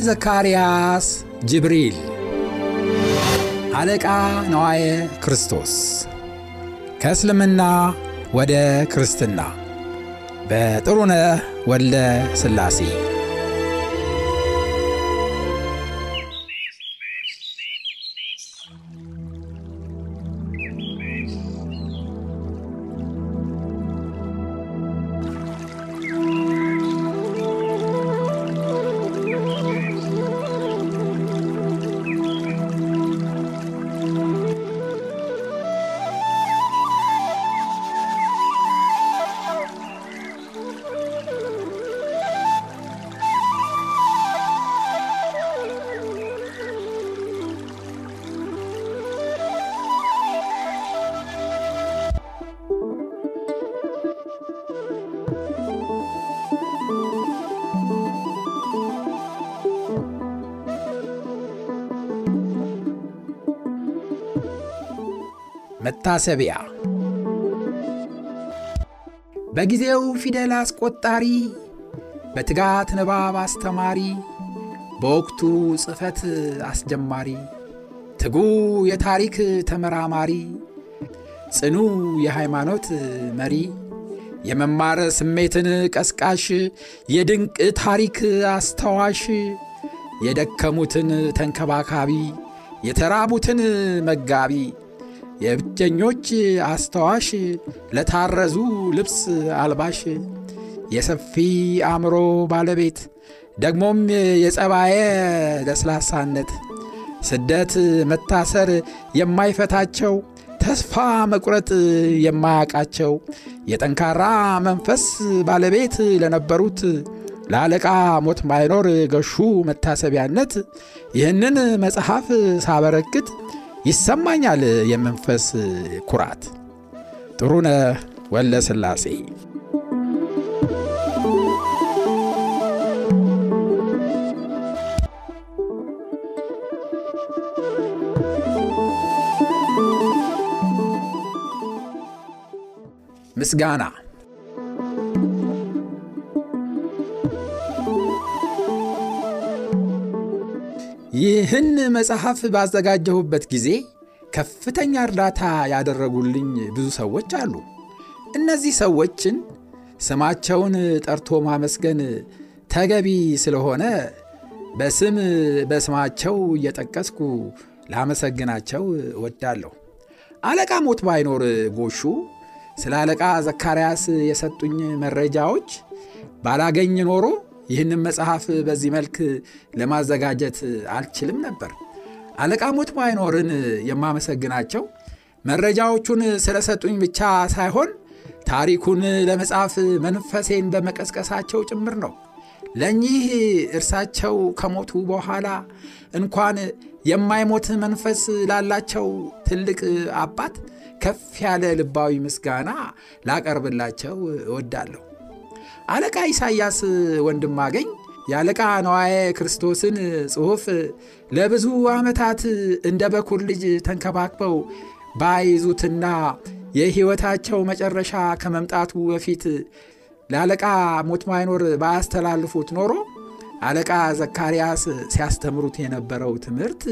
ዘካርያስ ጅብሪል። አለቃ ነዋየ ክርስቶስ። ከእስልምና ወደ ክርስትና። በጥሩነህ ወልደ ሥላሴ መታሰቢያ። በጊዜው ፊደል አስቆጣሪ በትጋት ንባብ አስተማሪ በወቅቱ ጽሕፈት አስጀማሪ ትጉ የታሪክ ተመራማሪ ጽኑ የሃይማኖት መሪ የመማር ስሜትን ቀስቃሽ የድንቅ ታሪክ አስታዋሽ የደከሙትን ተንከባካቢ የተራቡትን መጋቢ የብቸኞች አስታዋሽ ለታረዙ ልብስ አልባሽ የሰፊ አእምሮ ባለቤት ደግሞም የጸባየ ለስላሳነት ስደት መታሰር የማይፈታቸው ተስፋ መቁረጥ የማያቃቸው የጠንካራ መንፈስ ባለቤት ለነበሩት ለአለቃ ሞት ማይኖር ገሹ መታሰቢያነት ይህንን መጽሐፍ ሳበረክት ይሰማኛል የመንፈስ ኩራት። ጥሩነህ ወልደ ሥላሴ ምስጋና ይህን መጽሐፍ ባዘጋጀሁበት ጊዜ ከፍተኛ እርዳታ ያደረጉልኝ ብዙ ሰዎች አሉ። እነዚህ ሰዎችን ስማቸውን ጠርቶ ማመስገን ተገቢ ስለሆነ በስም በስማቸው እየጠቀስኩ ላመሰግናቸው እወዳለሁ። አለቃ ሞት ባይኖር ጎሹ ስለ አለቃ ዘካርያስ የሰጡኝ መረጃዎች ባላገኝ ኖሮ ይህንን መጽሐፍ በዚህ መልክ ለማዘጋጀት አልችልም ነበር። አለቃ ሞት ባይኖርን የማመሰግናቸው መረጃዎቹን ስለሰጡኝ ብቻ ሳይሆን ታሪኩን ለመጻፍ መንፈሴን በመቀስቀሳቸው ጭምር ነው። ለእኚህ እርሳቸው ከሞቱ በኋላ እንኳን የማይሞት መንፈስ ላላቸው ትልቅ አባት ከፍ ያለ ልባዊ ምስጋና ላቀርብላቸው እወዳለሁ። አለቃ ኢሳይያስ ወንድማገኝ የአለቃ ነዋየ ክርስቶስን ጽሑፍ ለብዙ ዓመታት እንደ በኩር ልጅ ተንከባክበው ባይዙትና የሕይወታቸው መጨረሻ ከመምጣቱ በፊት ለአለቃ ሞት ማይኖር ባያስተላልፉት ኖሮ አለቃ ዘካርያስ ሲያስተምሩት የነበረው ትምህርት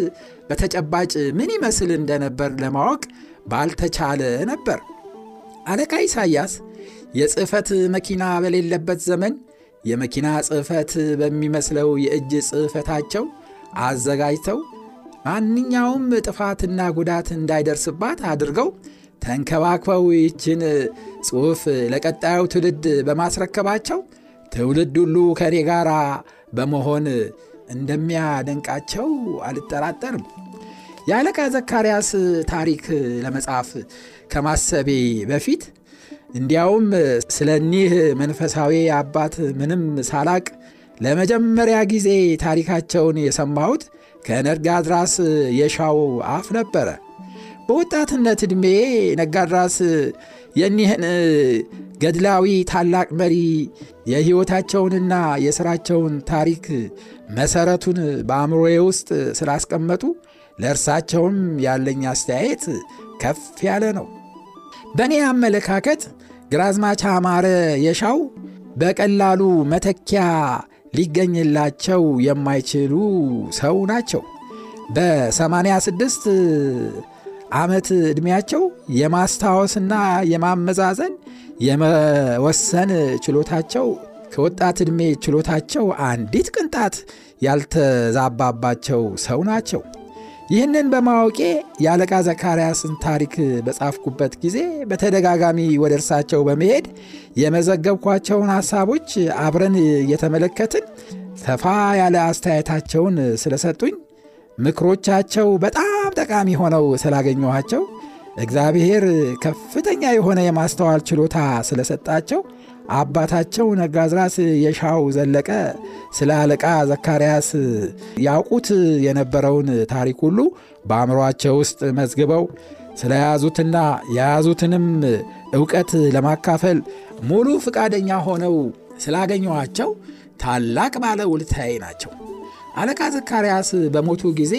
በተጨባጭ ምን ይመስል እንደነበር ለማወቅ ባልተቻለ ነበር። አለቃ ኢሳይያስ የጽሕፈት መኪና በሌለበት ዘመን የመኪና ጽሕፈት በሚመስለው የእጅ ጽሕፈታቸው አዘጋጅተው ማንኛውም ጥፋትና ጉዳት እንዳይደርስባት አድርገው ተንከባክበው ይችን ጽሑፍ ለቀጣዩ ትውልድ በማስረከባቸው ትውልድ ሁሉ ከኔ ጋር በመሆን እንደሚያደንቃቸው አልጠራጠርም። የአለቃ ዘካርያስ ታሪክ ለመጻፍ ከማሰቤ በፊት እንዲያውም ስለ እኒህ መንፈሳዊ አባት ምንም ሳላቅ ለመጀመሪያ ጊዜ ታሪካቸውን የሰማሁት ከነጋድራስ የሻው አፍ ነበረ። በወጣትነት ዕድሜ ነጋድራስ የኒህን ገድላዊ ታላቅ መሪ የሕይወታቸውንና የሥራቸውን ታሪክ መሠረቱን በአእምሮዬ ውስጥ ስላስቀመጡ ለእርሳቸውም ያለኝ አስተያየት ከፍ ያለ ነው። በእኔ አመለካከት ግራዝማች አማረ የሻው በቀላሉ መተኪያ ሊገኝላቸው የማይችሉ ሰው ናቸው። በ86 ዓመት ዕድሜያቸው የማስታወስና የማመዛዘን የመወሰን ችሎታቸው ከወጣት ዕድሜ ችሎታቸው አንዲት ቅንጣት ያልተዛባባቸው ሰው ናቸው። ይህንን በማወቄ የአለቃ ዘካርያስን ታሪክ በጻፍኩበት ጊዜ በተደጋጋሚ ወደ እርሳቸው በመሄድ የመዘገብኳቸውን ሐሳቦች አብረን እየተመለከትን ሰፋ ያለ አስተያየታቸውን ስለሰጡኝ ምክሮቻቸው በጣም ጠቃሚ ሆነው ስላገኘኋቸው እግዚአብሔር ከፍተኛ የሆነ የማስተዋል ችሎታ ስለሰጣቸው አባታቸው ነጋዝራስ የሻው ዘለቀ ስለ አለቃ ዘካርያስ ያውቁት የነበረውን ታሪክ ሁሉ በአእምሯቸው ውስጥ መዝግበው ስለያዙትና የያዙትንም ዕውቀት ለማካፈል ሙሉ ፈቃደኛ ሆነው ስላገኘኋቸው ታላቅ ባለ ውለታዬ ናቸው። አለቃ ዘካርያስ በሞቱ ጊዜ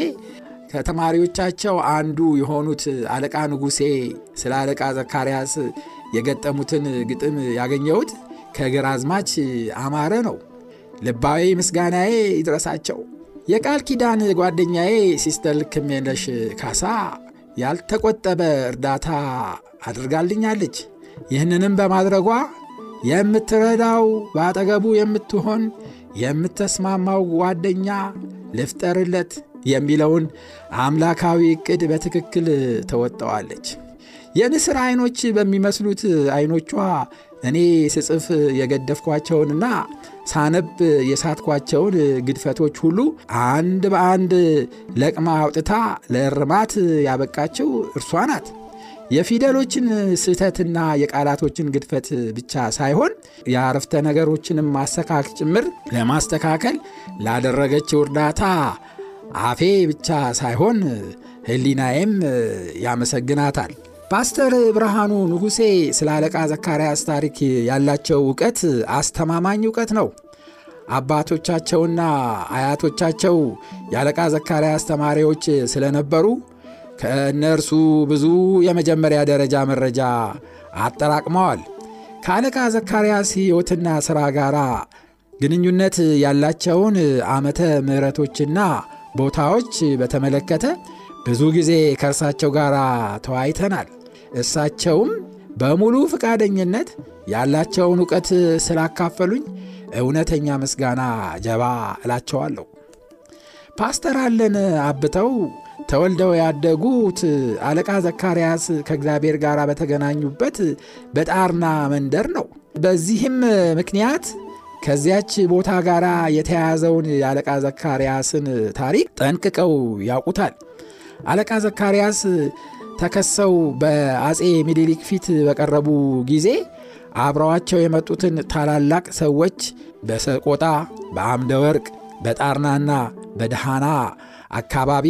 ከተማሪዎቻቸው አንዱ የሆኑት አለቃ ንጉሴ ስለ አለቃ ዘካርያስ የገጠሙትን ግጥም ያገኘሁት ከግራዝማች አማረ ነው። ልባዊ ምስጋናዬ ይድረሳቸው። የቃል ኪዳን ጓደኛዬ ሲስተር ልክሜነሽ ካሳ ያልተቆጠበ እርዳታ አድርጋልኛለች። ይህንንም በማድረጓ የምትረዳው በአጠገቡ የምትሆን የምተስማማው ጓደኛ ልፍጠርለት የሚለውን አምላካዊ ዕቅድ በትክክል ተወጠዋለች። የንስር ዐይኖች በሚመስሉት ዐይኖቿ እኔ ስጽፍ የገደፍኳቸውንና ሳነብ የሳትኳቸውን ግድፈቶች ሁሉ አንድ በአንድ ለቅማ አውጥታ ለእርማት ያበቃችው እርሷ ናት። የፊደሎችን ስህተትና የቃላቶችን ግድፈት ብቻ ሳይሆን የአረፍተ ነገሮችንም ማስተካከል ጭምር ለማስተካከል ላደረገችው እርዳታ አፌ ብቻ ሳይሆን ሕሊናዬም ያመሰግናታል። ፓስተር ብርሃኑ ንጉሴ ስለ አለቃ ዘካርያስ ታሪክ ያላቸው እውቀት አስተማማኝ እውቀት ነው። አባቶቻቸውና አያቶቻቸው የአለቃ ዘካርያስ ተማሪዎች ስለነበሩ ከእነርሱ ብዙ የመጀመሪያ ደረጃ መረጃ አጠራቅመዋል። ከአለቃ ዘካርያስ ሕይወትና ሥራ ጋር ግንኙነት ያላቸውን ዓመተ ምሕረቶችና ቦታዎች በተመለከተ ብዙ ጊዜ ከእርሳቸው ጋር ተወያይተናል። እሳቸውም በሙሉ ፈቃደኝነት ያላቸውን እውቀት ስላካፈሉኝ እውነተኛ ምስጋና ጀባ እላቸዋለሁ። ፓስተር አለን አብተው ተወልደው ያደጉት አለቃ ዘካርያስ ከእግዚአብሔር ጋር በተገናኙበት በጣርና መንደር ነው። በዚህም ምክንያት ከዚያች ቦታ ጋር የተያያዘውን የአለቃ ዘካርያስን ታሪክ ጠንቅቀው ያውቁታል። አለቃ ዘካርያስ ተከሰው በአጼ ሚኒሊክ ፊት በቀረቡ ጊዜ አብረዋቸው የመጡትን ታላላቅ ሰዎች በሰቆጣ፣ በአምደ ወርቅ፣ በጣርናና በደሃና አካባቢ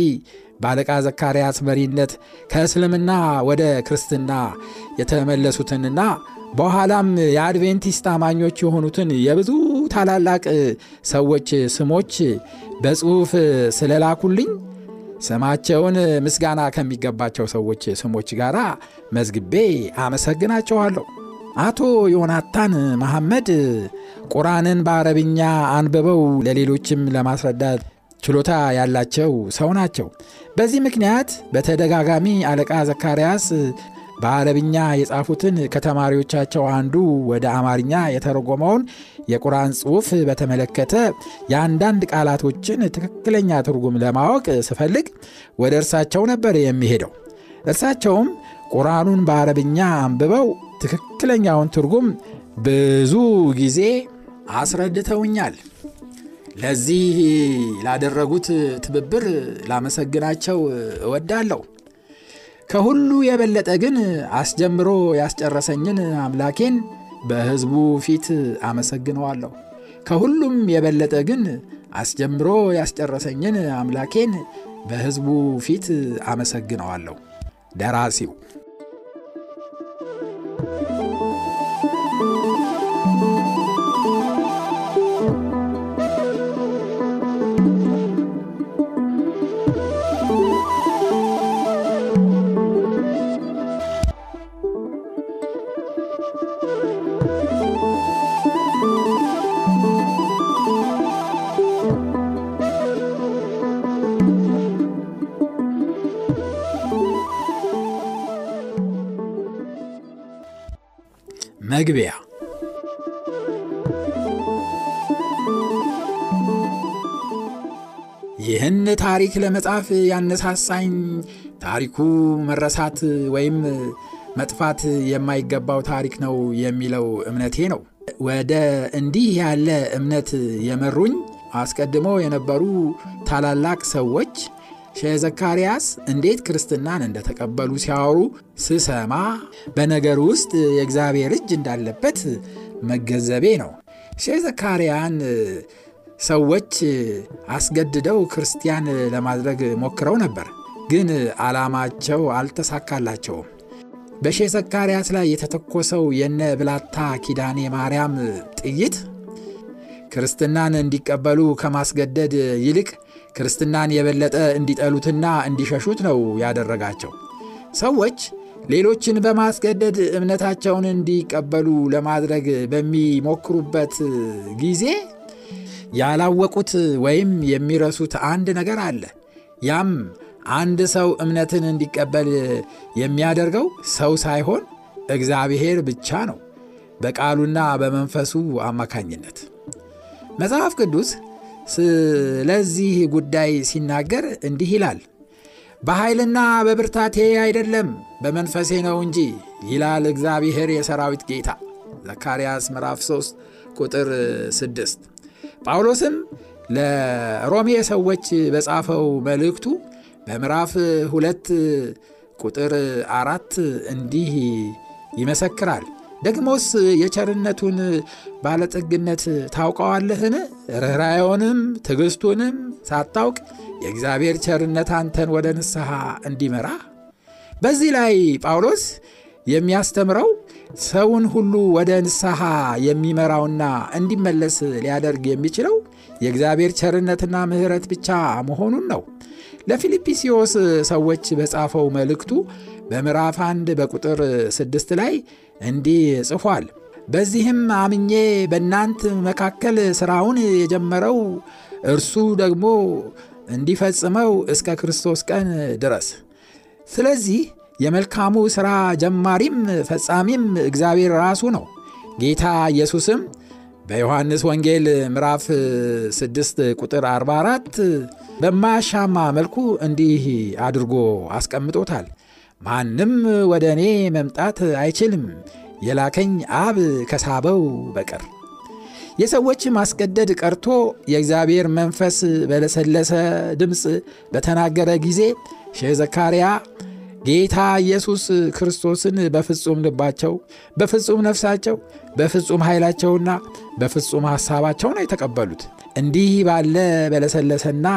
በአለቃ ዘካርያስ መሪነት ከእስልምና ወደ ክርስትና የተመለሱትንና በኋላም የአድቬንቲስት አማኞች የሆኑትን የብዙ ታላላቅ ሰዎች ስሞች በጽሑፍ ስለላኩልኝ ስማቸውን ምስጋና ከሚገባቸው ሰዎች ስሞች ጋር መዝግቤ አመሰግናቸዋለሁ። አቶ ዮናታን መሐመድ ቁርአንን በአረብኛ አንብበው ለሌሎችም ለማስረዳት ችሎታ ያላቸው ሰው ናቸው። በዚህ ምክንያት በተደጋጋሚ አለቃ ዘካርያስ በአረብኛ የጻፉትን ከተማሪዎቻቸው አንዱ ወደ አማርኛ የተረጎመውን የቁርአን ጽሑፍ በተመለከተ የአንዳንድ ቃላቶችን ትክክለኛ ትርጉም ለማወቅ ስፈልግ ወደ እርሳቸው ነበር የሚሄደው። እርሳቸውም ቁርአኑን በአረብኛ አንብበው ትክክለኛውን ትርጉም ብዙ ጊዜ አስረድተውኛል። ለዚህ ላደረጉት ትብብር ላመሰግናቸው እወዳለሁ። ከሁሉ የበለጠ ግን አስጀምሮ ያስጨረሰኝን አምላኬን በሕዝቡ ፊት አመሰግነዋለሁ። ከሁሉም የበለጠ ግን አስጀምሮ ያስጨረሰኝን አምላኬን በሕዝቡ ፊት አመሰግነዋለሁ። ደራሲው መግቢያ ይህን ታሪክ ለመጻፍ ያነሳሳኝ ታሪኩ መረሳት ወይም መጥፋት የማይገባው ታሪክ ነው የሚለው እምነቴ ነው። ወደ እንዲህ ያለ እምነት የመሩኝ አስቀድሞ የነበሩ ታላላቅ ሰዎች ሼህ ዘካርያስ እንዴት ክርስትናን እንደተቀበሉ ሲያወሩ ስሰማ በነገር ውስጥ የእግዚአብሔር እጅ እንዳለበት መገንዘቤ ነው። ሼህ ዘካርያን ሰዎች አስገድደው ክርስቲያን ለማድረግ ሞክረው ነበር፣ ግን ዓላማቸው አልተሳካላቸውም። በሼህ ዘካርያስ ላይ የተተኮሰው የነ ብላታ ኪዳኔ ማርያም ጥይት ክርስትናን እንዲቀበሉ ከማስገደድ ይልቅ ክርስትናን የበለጠ እንዲጠሉትና እንዲሸሹት ነው ያደረጋቸው። ሰዎች ሌሎችን በማስገደድ እምነታቸውን እንዲቀበሉ ለማድረግ በሚሞክሩበት ጊዜ ያላወቁት ወይም የሚረሱት አንድ ነገር አለ። ያም አንድ ሰው እምነትን እንዲቀበል የሚያደርገው ሰው ሳይሆን እግዚአብሔር ብቻ ነው፣ በቃሉና በመንፈሱ አማካኝነት። መጽሐፍ ቅዱስ ስለዚህ ጉዳይ ሲናገር እንዲህ ይላል፣ በኃይልና በብርታቴ አይደለም በመንፈሴ ነው እንጂ ይላል እግዚአብሔር የሰራዊት ጌታ። ዘካርያስ ምዕራፍ 3 ቁጥር 6። ጳውሎስም ለሮሜ ሰዎች በጻፈው መልእክቱ በምዕራፍ ሁለት ቁጥር አራት እንዲህ ይመሰክራል ደግሞስ የቸርነቱን ባለጠግነት ታውቀዋለህን? ርኅራኄውንም ትዕግሥቱንም ሳታውቅ የእግዚአብሔር ቸርነት አንተን ወደ ንስሐ እንዲመራ። በዚህ ላይ ጳውሎስ የሚያስተምረው ሰውን ሁሉ ወደ ንስሐ የሚመራውና እንዲመለስ ሊያደርግ የሚችለው የእግዚአብሔር ቸርነትና ምሕረት ብቻ መሆኑን ነው። ለፊልጵስዮስ ሰዎች በጻፈው መልእክቱ በምዕራፍ አንድ በቁጥር ስድስት ላይ እንዲህ ጽፏል። በዚህም አምኜ በእናንት መካከል ሥራውን የጀመረው እርሱ ደግሞ እንዲፈጽመው እስከ ክርስቶስ ቀን ድረስ። ስለዚህ የመልካሙ ሥራ ጀማሪም ፈጻሚም እግዚአብሔር ራሱ ነው። ጌታ ኢየሱስም በዮሐንስ ወንጌል ምዕራፍ 6 ቁጥር 44 በማያሻማ መልኩ እንዲህ አድርጎ አስቀምጦታል። ማንም ወደ እኔ መምጣት አይችልም የላከኝ አብ ከሳበው በቀር። የሰዎች ማስገደድ ቀርቶ የእግዚአብሔር መንፈስ በለሰለሰ ድምፅ በተናገረ ጊዜ ሼህ ዘካርያ ጌታ ኢየሱስ ክርስቶስን በፍጹም ልባቸው፣ በፍጹም ነፍሳቸው፣ በፍጹም ኃይላቸውና በፍጹም ሐሳባቸው ነው የተቀበሉት። እንዲህ ባለ በለሰለሰና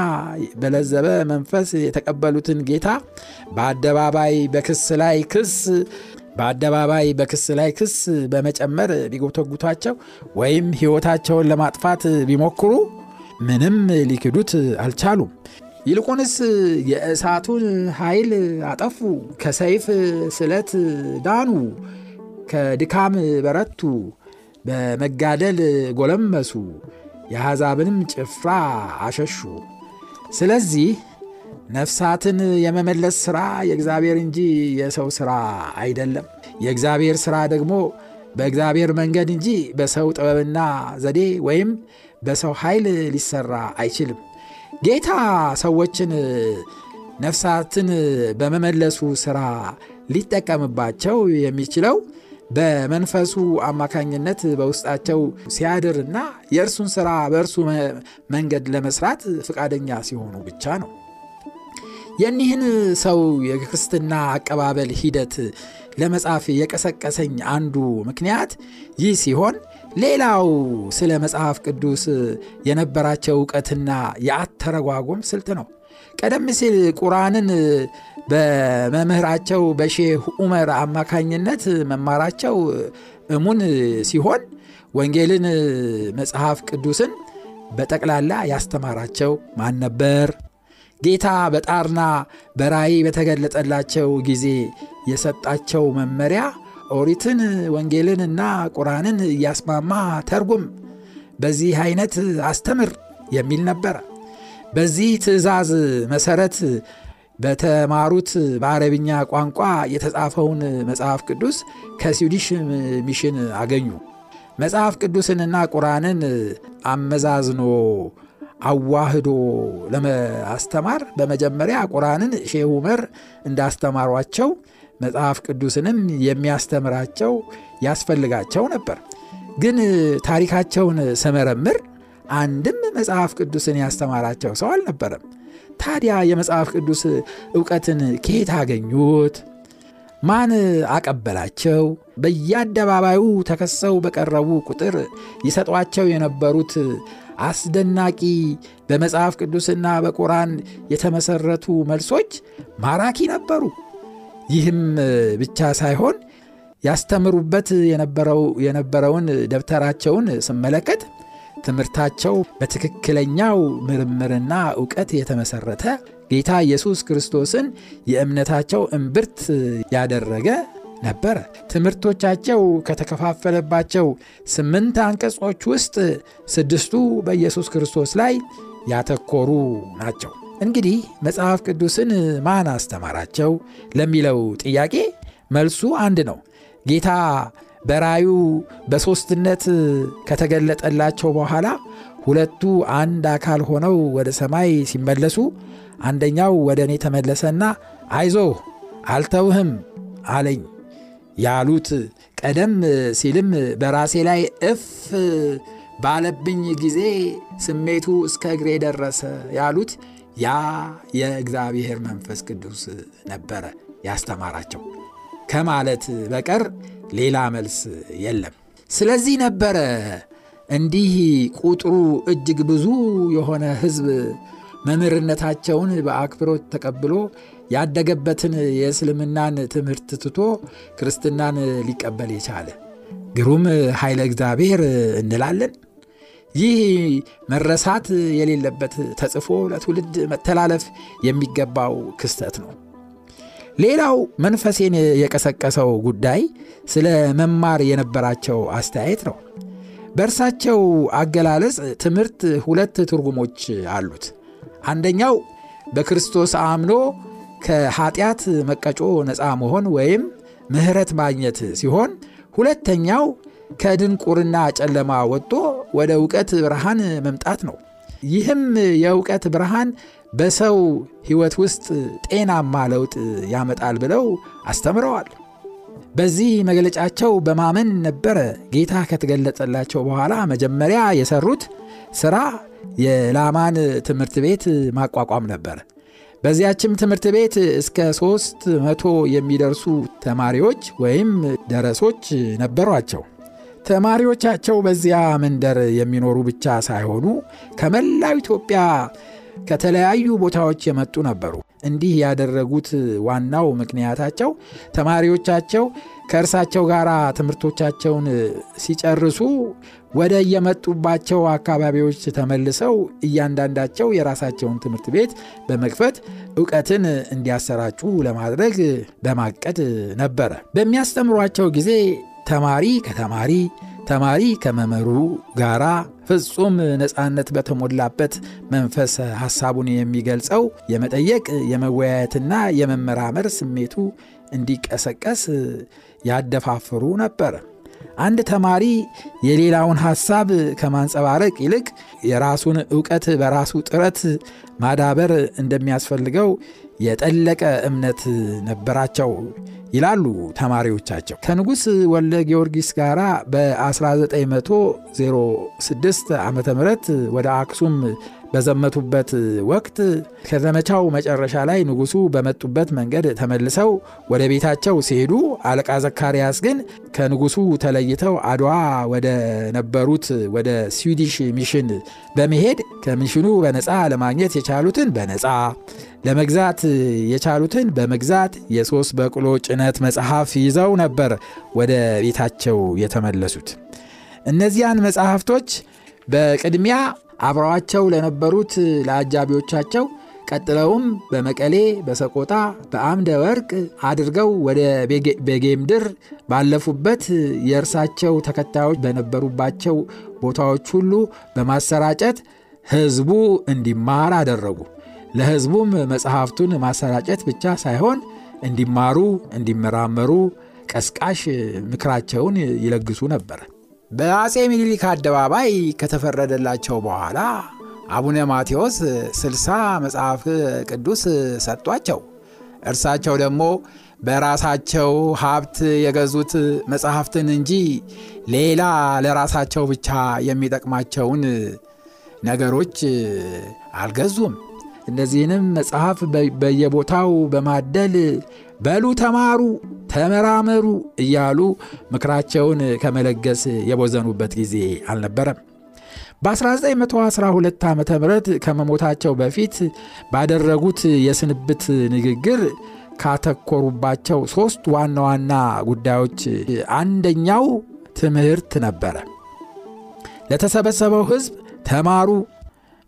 በለዘበ መንፈስ የተቀበሉትን ጌታ በአደባባይ በክስ ላይ ክስ በአደባባይ በክስ ላይ ክስ በመጨመር ቢጎተጉቷቸው ወይም ሕይወታቸውን ለማጥፋት ቢሞክሩ ምንም ሊክዱት አልቻሉም። ይልቁንስ የእሳቱን ኃይል አጠፉ፣ ከሰይፍ ስለት ዳኑ፣ ከድካም በረቱ፣ በመጋደል ጎለመሱ፣ የአሕዛብንም ጭፍራ አሸሹ። ስለዚህ ነፍሳትን የመመለስ ሥራ የእግዚአብሔር እንጂ የሰው ሥራ አይደለም። የእግዚአብሔር ሥራ ደግሞ በእግዚአብሔር መንገድ እንጂ በሰው ጥበብና ዘዴ ወይም በሰው ኃይል ሊሰራ አይችልም። ጌታ ሰዎችን ነፍሳትን በመመለሱ ሥራ ሊጠቀምባቸው የሚችለው በመንፈሱ አማካኝነት በውስጣቸው ሲያድርና የእርሱን ሥራ በእርሱ መንገድ ለመስራት ፈቃደኛ ሲሆኑ ብቻ ነው። የኒህን ሰው የክርስትና አቀባበል ሂደት ለመጻፍ የቀሰቀሰኝ አንዱ ምክንያት ይህ ሲሆን ሌላው ስለ መጽሐፍ ቅዱስ የነበራቸው እውቀትና የአተረጓጎም ስልት ነው። ቀደም ሲል ቁርአንን በመምህራቸው በሼህ ዑመር አማካኝነት መማራቸው እሙን ሲሆን ወንጌልን፣ መጽሐፍ ቅዱስን በጠቅላላ ያስተማራቸው ማን ነበር? ጌታ በጣርና በራእይ በተገለጠላቸው ጊዜ የሰጣቸው መመሪያ ኦሪትን ወንጌልንና ቁርአንን እያስማማ ተርጉም፣ በዚህ አይነት አስተምር የሚል ነበረ። በዚህ ትእዛዝ መሰረት በተማሩት በአረብኛ ቋንቋ የተጻፈውን መጽሐፍ ቅዱስ ከ Swedish Mission አገኙ። መጽሐፍ ቅዱስንና ቁርአንን አመዛዝኖ አዋህዶ ለማስተማር በመጀመሪያ ቁርአንን ሼህ ዑመር እንዳስተማሯቸው መጽሐፍ ቅዱስንም የሚያስተምራቸው ያስፈልጋቸው ነበር። ግን ታሪካቸውን ስመረምር አንድም መጽሐፍ ቅዱስን ያስተማራቸው ሰው አልነበረም። ታዲያ የመጽሐፍ ቅዱስ እውቀትን ከየት አገኙት? ማን አቀበላቸው? በየአደባባዩ ተከሰው በቀረቡ ቁጥር ይሰጧቸው የነበሩት አስደናቂ በመጽሐፍ ቅዱስና በቁርአን የተመሰረቱ መልሶች ማራኪ ነበሩ። ይህም ብቻ ሳይሆን ያስተምሩበት የነበረውን ደብተራቸውን ስመለከት ትምህርታቸው በትክክለኛው ምርምርና እውቀት የተመሰረተ ጌታ ኢየሱስ ክርስቶስን የእምነታቸው እምብርት ያደረገ ነበረ። ትምህርቶቻቸው ከተከፋፈለባቸው ስምንት አንቀጾች ውስጥ ስድስቱ በኢየሱስ ክርስቶስ ላይ ያተኮሩ ናቸው። እንግዲህ መጽሐፍ ቅዱስን ማን አስተማራቸው ለሚለው ጥያቄ መልሱ አንድ ነው። ጌታ በራዩ በሦስትነት ከተገለጠላቸው በኋላ ሁለቱ አንድ አካል ሆነው ወደ ሰማይ ሲመለሱ አንደኛው ወደ እኔ ተመለሰና አይዞህ አልተውህም አለኝ። ያሉት ቀደም ሲልም በራሴ ላይ እፍ ባለብኝ ጊዜ ስሜቱ እስከ እግሬ ደረሰ ያሉት ያ የእግዚአብሔር መንፈስ ቅዱስ ነበረ ያስተማራቸው። ከማለት በቀር ሌላ መልስ የለም። ስለዚህ ነበረ እንዲህ ቁጥሩ እጅግ ብዙ የሆነ ሕዝብ መምህርነታቸውን በአክብሮት ተቀብሎ ያደገበትን የእስልምናን ትምህርት ትቶ ክርስትናን ሊቀበል የቻለ ግሩም ኃይለ እግዚአብሔር እንላለን። ይህ መረሳት የሌለበት ተጽፎ ለትውልድ መተላለፍ የሚገባው ክስተት ነው። ሌላው መንፈሴን የቀሰቀሰው ጉዳይ ስለ መማር የነበራቸው አስተያየት ነው። በእርሳቸው አገላለጽ ትምህርት ሁለት ትርጉሞች አሉት። አንደኛው በክርስቶስ አምኖ ከኃጢአት መቀጮ ነፃ መሆን ወይም ምሕረት ማግኘት ሲሆን ሁለተኛው ከድንቁርና ጨለማ ወጥቶ ወደ እውቀት ብርሃን መምጣት ነው። ይህም የእውቀት ብርሃን በሰው ሕይወት ውስጥ ጤናማ ለውጥ ያመጣል ብለው አስተምረዋል። በዚህ መግለጫቸው በማመን ነበረ ጌታ ከተገለጸላቸው በኋላ መጀመሪያ የሰሩት ሥራ የላማን ትምህርት ቤት ማቋቋም ነበር። በዚያችም ትምህርት ቤት እስከ ሦስት መቶ የሚደርሱ ተማሪዎች ወይም ደረሶች ነበሯቸው። ተማሪዎቻቸው በዚያ መንደር የሚኖሩ ብቻ ሳይሆኑ ከመላው ኢትዮጵያ ከተለያዩ ቦታዎች የመጡ ነበሩ። እንዲህ ያደረጉት ዋናው ምክንያታቸው ተማሪዎቻቸው ከእርሳቸው ጋር ትምህርቶቻቸውን ሲጨርሱ ወደ የመጡባቸው አካባቢዎች ተመልሰው እያንዳንዳቸው የራሳቸውን ትምህርት ቤት በመክፈት እውቀትን እንዲያሰራጩ ለማድረግ በማቀድ ነበረ። በሚያስተምሯቸው ጊዜ ተማሪ ከተማሪ ተማሪ ከመምህሩ ጋራ ፍጹም ነፃነት በተሞላበት መንፈስ ሐሳቡን የሚገልጸው የመጠየቅ የመወያየትና የመመራመር ስሜቱ እንዲቀሰቀስ ያደፋፍሩ ነበር። አንድ ተማሪ የሌላውን ሐሳብ ከማንጸባረቅ ይልቅ የራሱን ዕውቀት በራሱ ጥረት ማዳበር እንደሚያስፈልገው የጠለቀ እምነት ነበራቸው ይላሉ ተማሪዎቻቸው። ከንጉሥ ወልደ ጊዮርጊስ ጋር በ1906 ዓ ም ወደ አክሱም በዘመቱበት ወቅት ከዘመቻው መጨረሻ ላይ ንጉሱ በመጡበት መንገድ ተመልሰው ወደ ቤታቸው ሲሄዱ አለቃ ዘካርያስ ግን ከንጉሱ ተለይተው አድዋ ወደ ነበሩት ወደ Swedish Mission በመሄድ ከሚሽኑ በነፃ ለማግኘት የቻሉትን በነፃ ለመግዛት የቻሉትን በመግዛት የሶስት በቅሎ ጭነት መጽሐፍ ይዘው ነበር ወደ ቤታቸው የተመለሱት። እነዚያን መጽሐፍቶች በቅድሚያ አብረዋቸው ለነበሩት ለአጃቢዎቻቸው ቀጥለውም በመቀሌ፣ በሰቆጣ፣ በአምደ ወርቅ አድርገው ወደ ቤጌምድር ባለፉበት የእርሳቸው ተከታዮች በነበሩባቸው ቦታዎች ሁሉ በማሰራጨት ሕዝቡ እንዲማር አደረጉ። ለሕዝቡም መጽሐፍቱን ማሰራጨት ብቻ ሳይሆን እንዲማሩ፣ እንዲመራመሩ ቀስቃሽ ምክራቸውን ይለግሱ ነበር። በአጼ ሚኒሊክ አደባባይ ከተፈረደላቸው በኋላ አቡነ ማቴዎስ ስልሳ መጽሐፍ ቅዱስ ሰጧቸው። እርሳቸው ደግሞ በራሳቸው ሀብት የገዙት መጽሐፍትን እንጂ ሌላ ለራሳቸው ብቻ የሚጠቅማቸውን ነገሮች አልገዙም። እነዚህንም መጽሐፍ በየቦታው በማደል በሉ ተማሩ፣ ተመራመሩ እያሉ ምክራቸውን ከመለገስ የቦዘኑበት ጊዜ አልነበረም። በ1912 ዓ ም ከመሞታቸው በፊት ባደረጉት የስንብት ንግግር ካተኮሩባቸው ሦስት ዋና ዋና ጉዳዮች አንደኛው ትምህርት ነበረ። ለተሰበሰበው ሕዝብ ተማሩ፣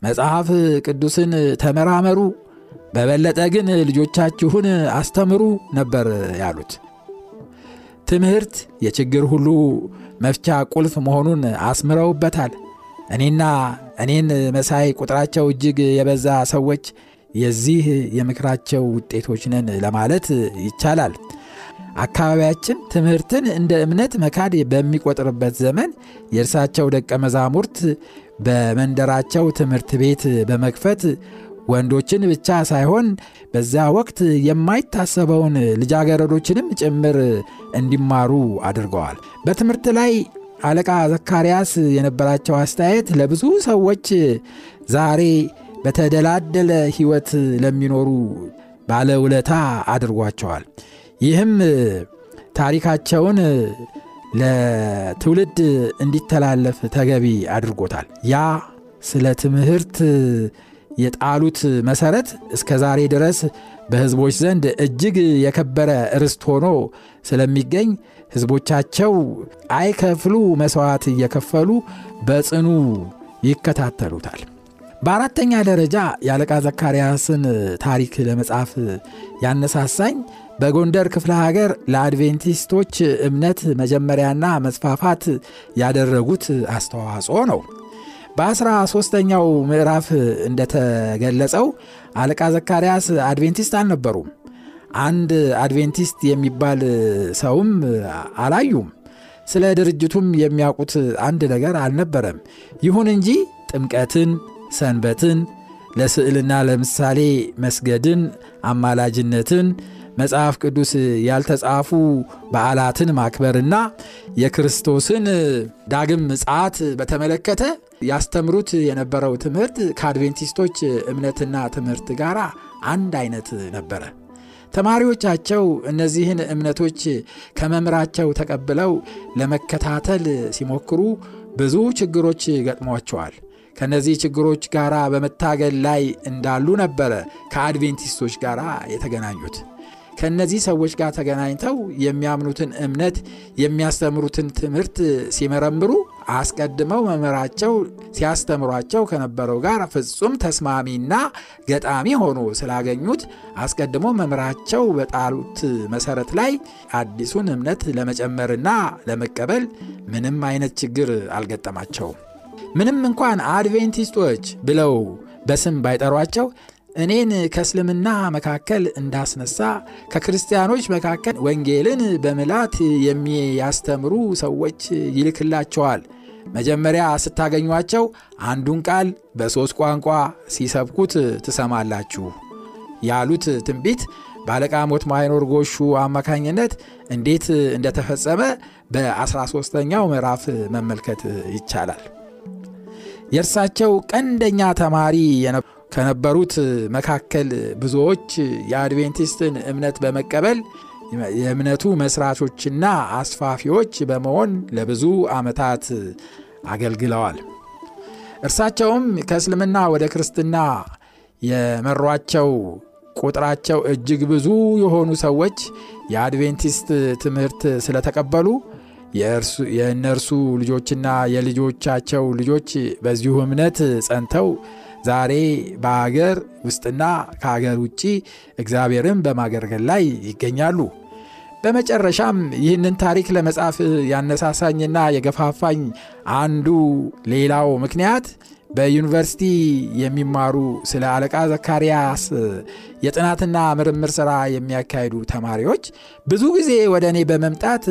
መጽሐፍ ቅዱስን ተመራመሩ በበለጠ ግን ልጆቻችሁን አስተምሩ ነበር ያሉት። ትምህርት የችግር ሁሉ መፍቻ ቁልፍ መሆኑን አስምረውበታል። እኔና እኔን መሳይ ቁጥራቸው እጅግ የበዛ ሰዎች የዚህ የምክራቸው ውጤቶች ነን ለማለት ይቻላል። አካባቢያችን ትምህርትን እንደ እምነት መካድ በሚቆጥርበት ዘመን የእርሳቸው ደቀ መዛሙርት በመንደራቸው ትምህርት ቤት በመክፈት ወንዶችን ብቻ ሳይሆን በዚያ ወቅት የማይታሰበውን ልጃገረዶችንም ጭምር እንዲማሩ አድርገዋል። በትምህርት ላይ አለቃ ዘካርያስ የነበራቸው አስተያየት ለብዙ ሰዎች ዛሬ በተደላደለ ሕይወት ለሚኖሩ ባለውለታ አድርጓቸዋል። ይህም ታሪካቸውን ለትውልድ እንዲተላለፍ ተገቢ አድርጎታል። ያ ስለ ትምህርት የጣሉት መሰረት እስከ ዛሬ ድረስ በሕዝቦች ዘንድ እጅግ የከበረ ርስት ሆኖ ስለሚገኝ ሕዝቦቻቸው አይከፍሉ መሥዋዕት እየከፈሉ በጽኑ ይከታተሉታል። በአራተኛ ደረጃ የአለቃ ዘካርያስን ታሪክ ለመጻፍ ያነሳሳኝ በጎንደር ክፍለ ሀገር ለአድቬንቲስቶች እምነት መጀመሪያና መስፋፋት ያደረጉት አስተዋጽኦ ነው። በአስራ ሦስተኛው ምዕራፍ እንደተገለጸው አለቃ ዘካርያስ አድቬንቲስት አልነበሩም። አንድ አድቬንቲስት የሚባል ሰውም አላዩም። ስለ ድርጅቱም የሚያውቁት አንድ ነገር አልነበረም። ይሁን እንጂ ጥምቀትን፣ ሰንበትን፣ ለስዕልና ለምሳሌ መስገድን፣ አማላጅነትን መጽሐፍ ቅዱስ ያልተጻፉ በዓላትን ማክበርና የክርስቶስን ዳግም ምጽአት በተመለከተ ያስተምሩት የነበረው ትምህርት ከአድቬንቲስቶች እምነትና ትምህርት ጋር አንድ አይነት ነበረ። ተማሪዎቻቸው እነዚህን እምነቶች ከመምህራቸው ተቀብለው ለመከታተል ሲሞክሩ ብዙ ችግሮች ገጥሟቸዋል። ከነዚህ ችግሮች ጋር በመታገል ላይ እንዳሉ ነበረ ከአድቬንቲስቶች ጋር የተገናኙት። ከእነዚህ ሰዎች ጋር ተገናኝተው የሚያምኑትን እምነት የሚያስተምሩትን ትምህርት ሲመረምሩ አስቀድመው መምህራቸው ሲያስተምሯቸው ከነበረው ጋር ፍጹም ተስማሚና ገጣሚ ሆኖ ስላገኙት አስቀድሞ መምህራቸው በጣሉት መሰረት ላይ አዲሱን እምነት ለመጨመርና ለመቀበል ምንም አይነት ችግር አልገጠማቸውም። ምንም እንኳን አድቬንቲስቶች ብለው በስም ባይጠሯቸው እኔን ከእስልምና መካከል እንዳስነሳ ከክርስቲያኖች መካከል ወንጌልን በምላት የሚያስተምሩ ሰዎች ይልክላቸዋል። መጀመሪያ ስታገኟቸው አንዱን ቃል በሦስት ቋንቋ ሲሰብኩት ትሰማላችሁ ያሉት ትንቢት በአለቃ ሞት ማይኖር ጎሹ አማካኝነት እንዴት እንደተፈጸመ በ13ኛው ምዕራፍ መመልከት ይቻላል። የእርሳቸው ቀንደኛ ተማሪ ከነበሩት መካከል ብዙዎች የአድቬንቲስትን እምነት በመቀበል የእምነቱ መስራቾችና አስፋፊዎች በመሆን ለብዙ ዓመታት አገልግለዋል። እርሳቸውም ከእስልምና ወደ ክርስትና የመሯቸው ቁጥራቸው እጅግ ብዙ የሆኑ ሰዎች የአድቬንቲስት ትምህርት ስለተቀበሉ የእነርሱ ልጆችና የልጆቻቸው ልጆች በዚሁ እምነት ጸንተው ዛሬ በሀገር ውስጥና ከሀገር ውጭ እግዚአብሔርን በማገልገል ላይ ይገኛሉ። በመጨረሻም ይህንን ታሪክ ለመጻፍ ያነሳሳኝና የገፋፋኝ አንዱ ሌላው ምክንያት በዩኒቨርሲቲ የሚማሩ ስለ አለቃ ዘካርያስ የጥናትና ምርምር ሥራ የሚያካሂዱ ተማሪዎች ብዙ ጊዜ ወደ እኔ በመምጣት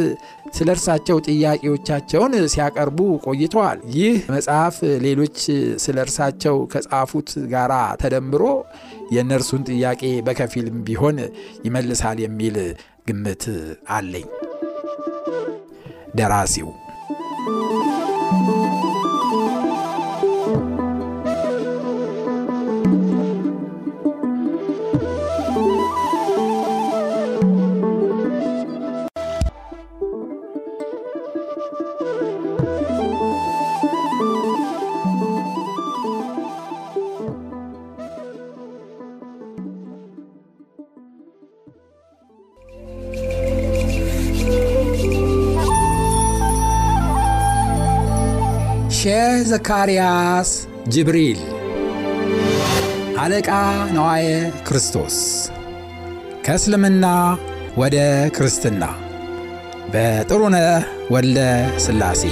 ስለ እርሳቸው ጥያቄዎቻቸውን ሲያቀርቡ ቆይተዋል። ይህ መጽሐፍ ሌሎች ስለ እርሳቸው ከጻፉት ጋር ተደምሮ የእነርሱን ጥያቄ በከፊልም ቢሆን ይመልሳል የሚል ግምት አለኝ። ደራሲው ዘካርያስ ጅብሪል። አለቃ ነዋየ ክርስቶስ። ከእስልምና ወደ ክርስትና። በጥሩነህ ወልደ ሥላሴ